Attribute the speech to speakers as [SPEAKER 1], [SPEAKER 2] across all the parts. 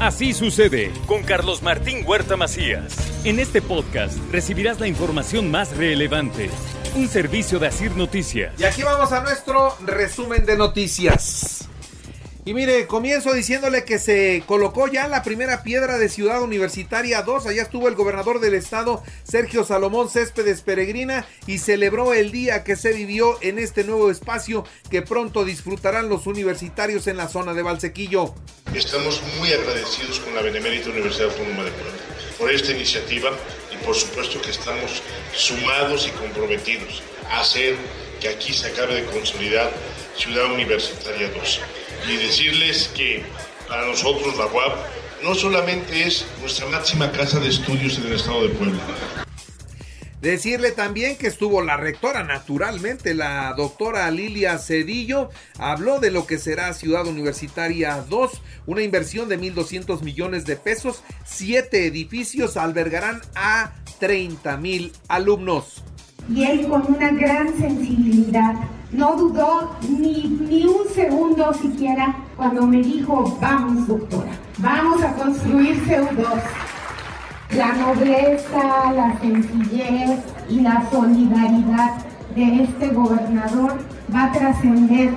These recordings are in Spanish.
[SPEAKER 1] Así sucede con Carlos Martín Huerta Macías. En este podcast recibirás la información más relevante. Un servicio de Asir Noticias.
[SPEAKER 2] Y aquí vamos a nuestro resumen de noticias. Y mire, comienzo diciéndole que se colocó ya la primera piedra de Ciudad Universitaria 2. Allá estuvo el gobernador del estado, Sergio Salomón Céspedes Peregrina, y celebró el día que se vivió en este nuevo espacio que pronto disfrutarán los universitarios en la zona de Valsequillo.
[SPEAKER 3] Estamos muy agradecidos con la Benemérita Universidad Autónoma de Puebla por esta iniciativa y por supuesto que estamos sumados y comprometidos a hacer que aquí se acabe de consolidar Ciudad Universitaria 2 y decirles que para nosotros la UAP no solamente es nuestra máxima casa de estudios en el estado de Puebla.
[SPEAKER 2] Decirle también que estuvo la rectora, naturalmente, la doctora Lilia Cedillo, habló de lo que será Ciudad Universitaria 2, una inversión de 1.200 millones de pesos, siete edificios albergarán a 30 mil alumnos.
[SPEAKER 4] Y él con una gran sensibilidad no dudó ni, ni un segundo siquiera cuando me dijo, vamos doctora, vamos a construir CEU2. La nobleza, la sencillez y la solidaridad de este gobernador va a trascender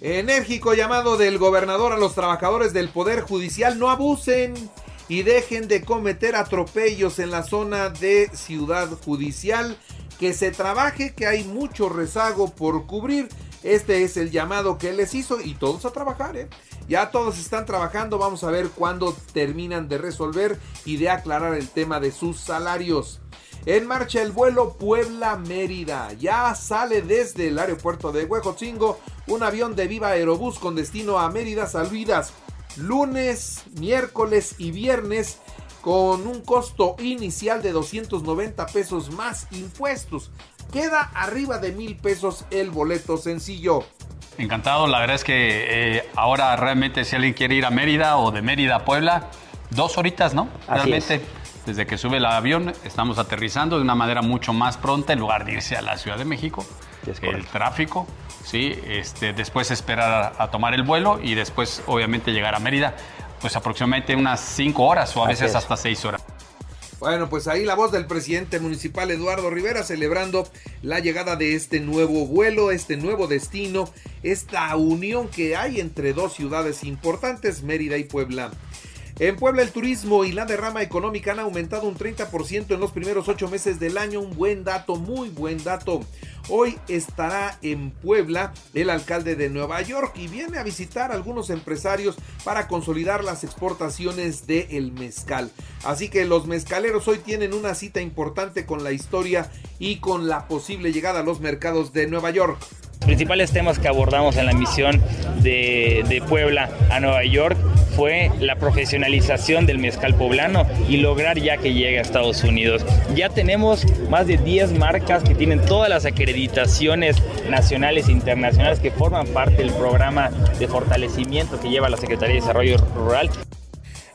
[SPEAKER 2] Enérgico llamado del gobernador a los trabajadores del Poder Judicial, no abusen y dejen de cometer atropellos en la zona de Ciudad Judicial que se trabaje, que hay mucho rezago por cubrir. Este es el llamado que les hizo y todos a trabajar, ¿eh? Ya todos están trabajando, vamos a ver cuándo terminan de resolver y de aclarar el tema de sus salarios. En marcha el vuelo Puebla-Mérida. Ya sale desde el aeropuerto de Huejotzingo un avión de Viva Aerobús con destino a Mérida, Salvidas, lunes, miércoles y viernes con un costo inicial de 290 pesos más impuestos. Queda arriba de mil pesos el boleto sencillo.
[SPEAKER 5] Encantado, la verdad es que eh, ahora realmente si alguien quiere ir a Mérida o de Mérida a Puebla, dos horitas, ¿no? realmente, desde que sube el avión, estamos aterrizando de una manera mucho más pronta en lugar de irse a la Ciudad de México. el tráfico, ¿sí? Este, después esperar a, a tomar el vuelo y después obviamente llegar a Mérida pues aproximadamente unas 5 horas o a veces hasta 6 horas.
[SPEAKER 2] Bueno, pues ahí la voz del presidente municipal Eduardo Rivera celebrando la llegada de este nuevo vuelo, este nuevo destino, esta unión que hay entre dos ciudades importantes, Mérida y Puebla. En Puebla el turismo y la derrama económica han aumentado un 30% en los primeros ocho meses del año, un buen dato, muy buen dato. Hoy estará en Puebla el alcalde de Nueva York y viene a visitar a algunos empresarios para consolidar las exportaciones del el mezcal. Así que los mezcaleros hoy tienen una cita importante con la historia y con la posible llegada a los mercados de Nueva York.
[SPEAKER 6] Principales temas que abordamos en la misión de, Puebla a Nueva York fue la profesionalización del mezcal poblano y lograr ya que llegue a Estados Unidos. Ya tenemos más de 10 marcas que tienen todas las acreditaciones nacionales e internacionales que forman parte del programa de fortalecimiento que lleva la Secretaría de Desarrollo Rural.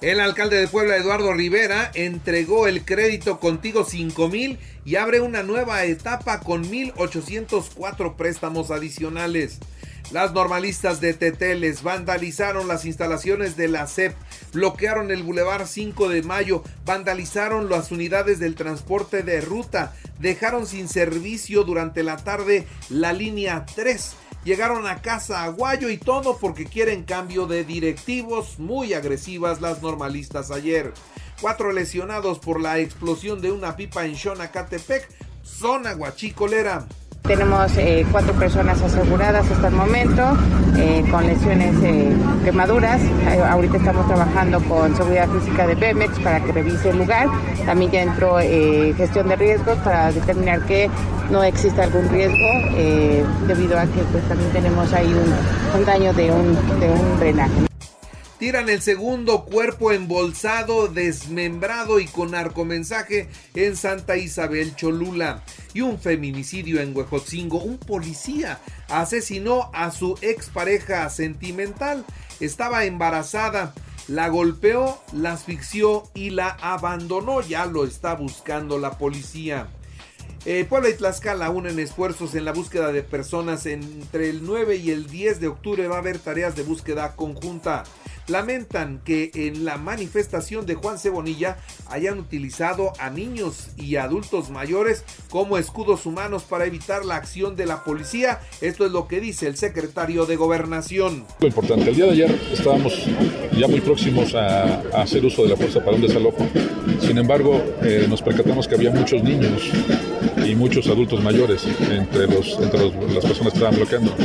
[SPEAKER 2] El alcalde de Puebla, Eduardo Rivera, entregó el crédito Contigo 5000 y abre una nueva etapa con 1804 préstamos adicionales. Las normalistas de Teteles vandalizaron las instalaciones de la CEP, bloquearon el Boulevard 5 de Mayo, vandalizaron las unidades del transporte de ruta, dejaron sin servicio durante la tarde la línea 3 Llegaron a casa Aguayo y todo porque quieren cambio de directivos. Muy agresivas las normalistas ayer. Cuatro lesionados por la explosión de una pipa en Xonacatepec, zona guachicolera.
[SPEAKER 7] Tenemos eh, cuatro personas aseguradas hasta el momento eh, con lesiones eh, quemaduras. Eh, ahorita estamos trabajando con seguridad física de Pemex para que revise el lugar. También ya entró eh, gestión de riesgos para determinar que no existe algún riesgo eh, debido a que pues, también tenemos ahí un, un daño de un, de un drenaje.
[SPEAKER 2] Tiran el segundo cuerpo embolsado, desmembrado y con narcomensaje en Santa Isabel Cholula. Y un feminicidio en Huejotzingo. Un policía asesinó a su expareja sentimental. Estaba embarazada. La golpeó, la asfixió y la abandonó. Ya lo está buscando la policía. Eh, Puebla y Tlaxcala unen esfuerzos en la búsqueda de personas. Entre el 9 y el 10 de octubre va a haber tareas de búsqueda conjunta. Lamentan que en la manifestación de Juan Cebonilla hayan utilizado a niños y adultos mayores como escudos humanos para evitar la acción de la policía. Esto es lo que dice el secretario de Gobernación.
[SPEAKER 8] Lo importante, el día de ayer estábamos ya muy próximos a, hacer uso de la fuerza para un desalojo. Sin embargo, eh, nos percatamos que había muchos niños y muchos adultos mayores entre, los, entre las personas que estaban bloqueando.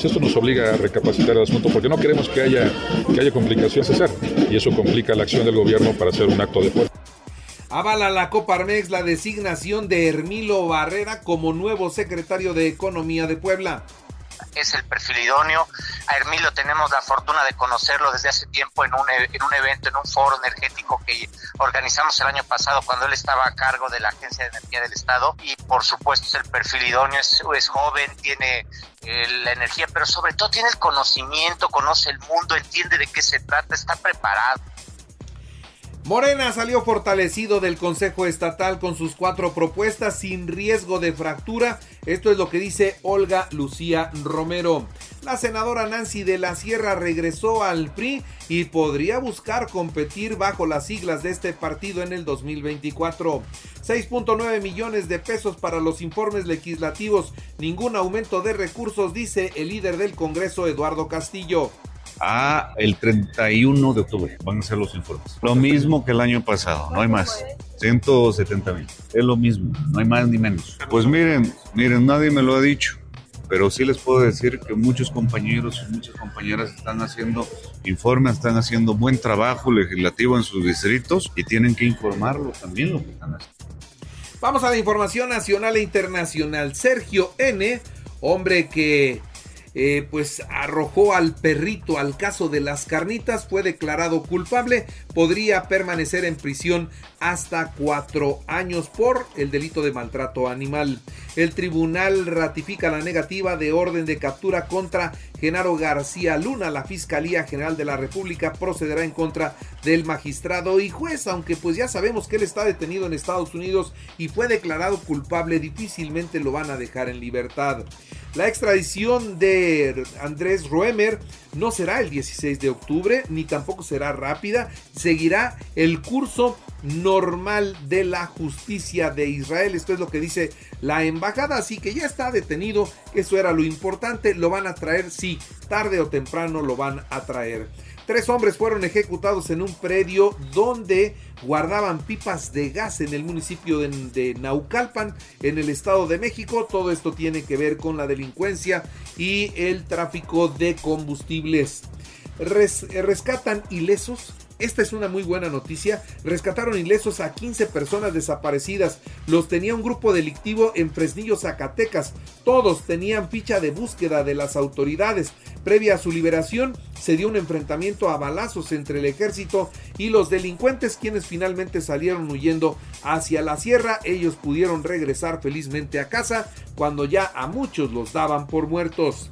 [SPEAKER 8] Pues esto nos obliga a recapacitar el asunto porque no queremos que haya, que haya complicaciones hacer y eso complica la acción del gobierno para hacer un acto de fuerza.
[SPEAKER 2] Avala la Coparmex la designación de Hermilo Barrera como nuevo secretario de Economía de Puebla
[SPEAKER 9] es el perfil idóneo. A Hermilo tenemos la fortuna de conocerlo desde hace tiempo en un, e, en un evento, en un foro energético que organizamos el año pasado cuando él estaba a cargo de la Agencia de Energía del Estado y por supuesto es el perfil idóneo, es, joven, tiene eh, la energía, pero sobre todo tiene el conocimiento, conoce el mundo, entiende de qué se trata, está preparado.
[SPEAKER 2] Morena salió fortalecido del Consejo Estatal con sus cuatro propuestas sin riesgo de fractura. Esto es lo que dice Olga Lucía Romero. La senadora Nancy de la Sierra regresó al PRI y podría buscar competir bajo las siglas de este partido en el 2024. 6.9 millones de pesos para los informes legislativos, ningún aumento de recursos, dice el líder del Congreso Eduardo Castillo
[SPEAKER 10] a el 31 de octubre van a ser los informes. Lo mismo que el año pasado, no hay más. 170 mil. Es lo mismo, no hay más ni menos. Pues miren, miren, nadie me lo ha dicho, pero sí les puedo decir que muchos compañeros y muchas compañeras están haciendo informes, están haciendo buen trabajo legislativo en sus distritos y tienen que informarlo también lo que están haciendo.
[SPEAKER 2] Vamos a la información nacional e internacional. Sergio N., hombre que eh, pues arrojó al perrito al caso de las carnitas, fue declarado culpable, podría permanecer en prisión hasta cuatro años por el delito de maltrato animal. El tribunal ratifica la negativa de orden de captura contra Genaro García Luna. La Fiscalía General de la República procederá en contra del magistrado y juez, aunque pues ya sabemos que él está detenido en Estados Unidos y fue declarado culpable, difícilmente lo van a dejar en libertad. La extradición de Andrés Roemer no será el 16 de octubre, ni tampoco será rápida, seguirá el curso normal de la justicia de Israel. Esto es lo que dice la embajada, así que ya está detenido, eso era lo importante, lo van a traer, sí, tarde o temprano lo van a traer. Tres hombres fueron ejecutados en un predio donde guardaban pipas de gas en el municipio de, Naucalpan, en el Estado de México. Todo esto tiene que ver con la delincuencia y el tráfico de combustibles. rescatan ilesos esta es una muy buena noticia. Rescataron ilesos a 15 personas desaparecidas. Los tenía un grupo delictivo en Fresnillo, Zacatecas. Todos tenían ficha de búsqueda de las autoridades. Previa a su liberación, se dio un enfrentamiento a balazos entre el ejército y los delincuentes, quienes finalmente salieron huyendo hacia la sierra. Ellos pudieron regresar felizmente a casa cuando ya a muchos los daban por muertos.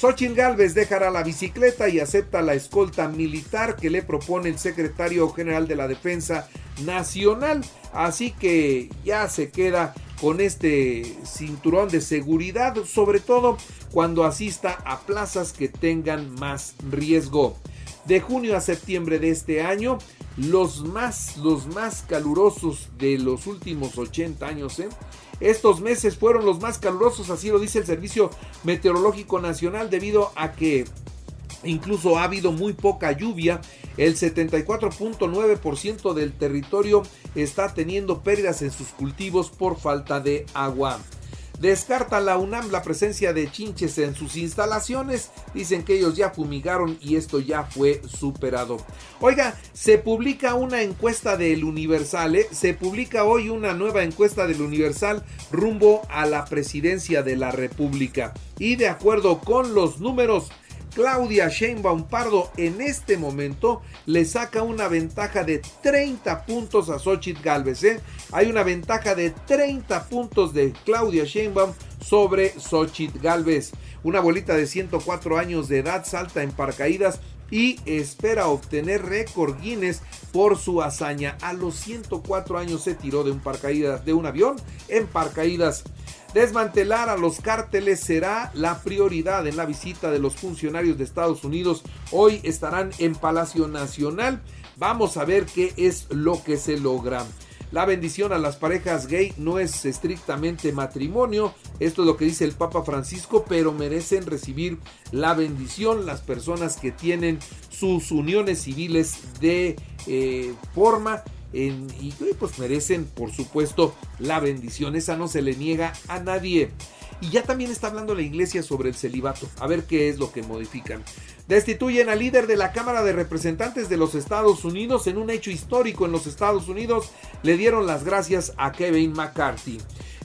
[SPEAKER 2] Xochitl Galvez dejará la bicicleta y acepta la escolta militar que le propone el secretario general de la Defensa Nacional. Así que ya se queda con este cinturón de seguridad, sobre todo cuando asista a plazas que tengan más riesgo. De junio a septiembre de este año, los más, los más calurosos de los últimos 80 años, ¿eh? Estos meses fueron los más calurosos, así lo dice el Servicio Meteorológico Nacional, debido a que incluso ha habido muy poca lluvia. El 74.9% del territorio está teniendo pérdidas en sus cultivos por falta de agua. Descarta la UNAM la presencia de chinches en sus instalaciones. Dicen que ellos ya fumigaron y esto ya fue superado. Oiga, se publica una encuesta del Universal. ¿eh? Se publica hoy una nueva encuesta del Universal rumbo a la presidencia de la República. Y de acuerdo con los números, Claudia Sheinbaum Pardo en este momento le saca una ventaja de 30 puntos a Xochitl Galvez. ¿eh? Hay una ventaja de 30 puntos de Claudia Sheinbaum sobre Xochitl Galvez. Una bolita de 104 años de edad salta en paracaídas y espera obtener récord Guinness por su hazaña. A los 104 años se tiró de un paracaídas de un avión en paracaídas. Desmantelar a los cárteles será la prioridad en la visita de los funcionarios de Estados Unidos. Hoy estarán en Palacio Nacional. Vamos a ver qué es lo que se logra. La bendición a las parejas gay no es estrictamente matrimonio, esto es lo que dice el Papa Francisco, pero merecen recibir la bendición las personas que tienen sus uniones civiles de eh, forma y pues merecen por supuesto la bendición, esa no se le niega a nadie. Y ya también está hablando la iglesia sobre el celibato, a ver qué es lo que modifican. Destituyen al líder de la Cámara de Representantes de los Estados Unidos en un hecho histórico en los Estados Unidos. Le dieron las gracias a Kevin McCarthy.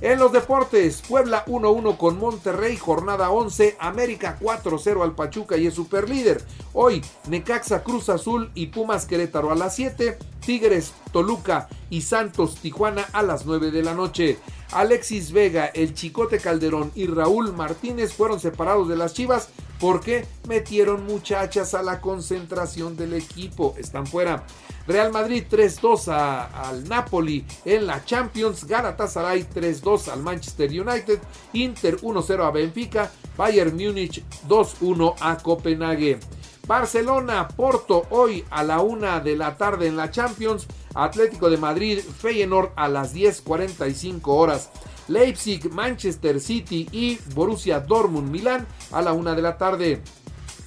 [SPEAKER 2] En los deportes, Puebla 1-1 con Monterrey, jornada 11, América 4-0 al Pachuca y es superlíder. Hoy, Necaxa Cruz Azul y Pumas Querétaro a las 7, Tigres, Toluca y Santos Tijuana a las 9 de la noche. Alexis Vega, el Chicote Calderón y Raúl Martínez fueron separados de las Chivas porque metieron muchachas a la concentración del equipo. Están fuera. Real Madrid 3-2 al Napoli en la Champions. Galatasaray 3-2 al Manchester United. Inter 1-0 a Benfica. Bayern Múnich 2-1 a Copenhague. Barcelona, Porto hoy a la una de la tarde en la Champions. Atlético de Madrid, Feyenoord a las 10.45 horas. Leipzig, Manchester City y Borussia Dortmund Milán a la una de la tarde.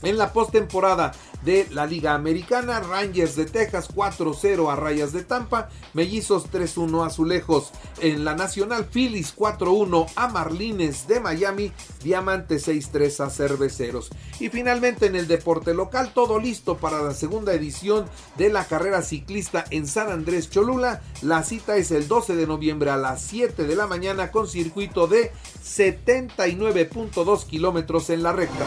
[SPEAKER 2] En la postemporada de la Liga Americana, Rangers de Texas 4-0 a Rayas de Tampa, Mellizos 3-1 a Azulejos. En la Nacional, Phillies 4-1 a Marlines de Miami, Diamante 6-3 a Cerveceros. Y finalmente en el deporte local, todo listo para la segunda edición de la carrera ciclista en San Andrés Cholula. La cita es el 12 de noviembre a las 7 de la mañana con circuito de 79.2 kilómetros en la recta.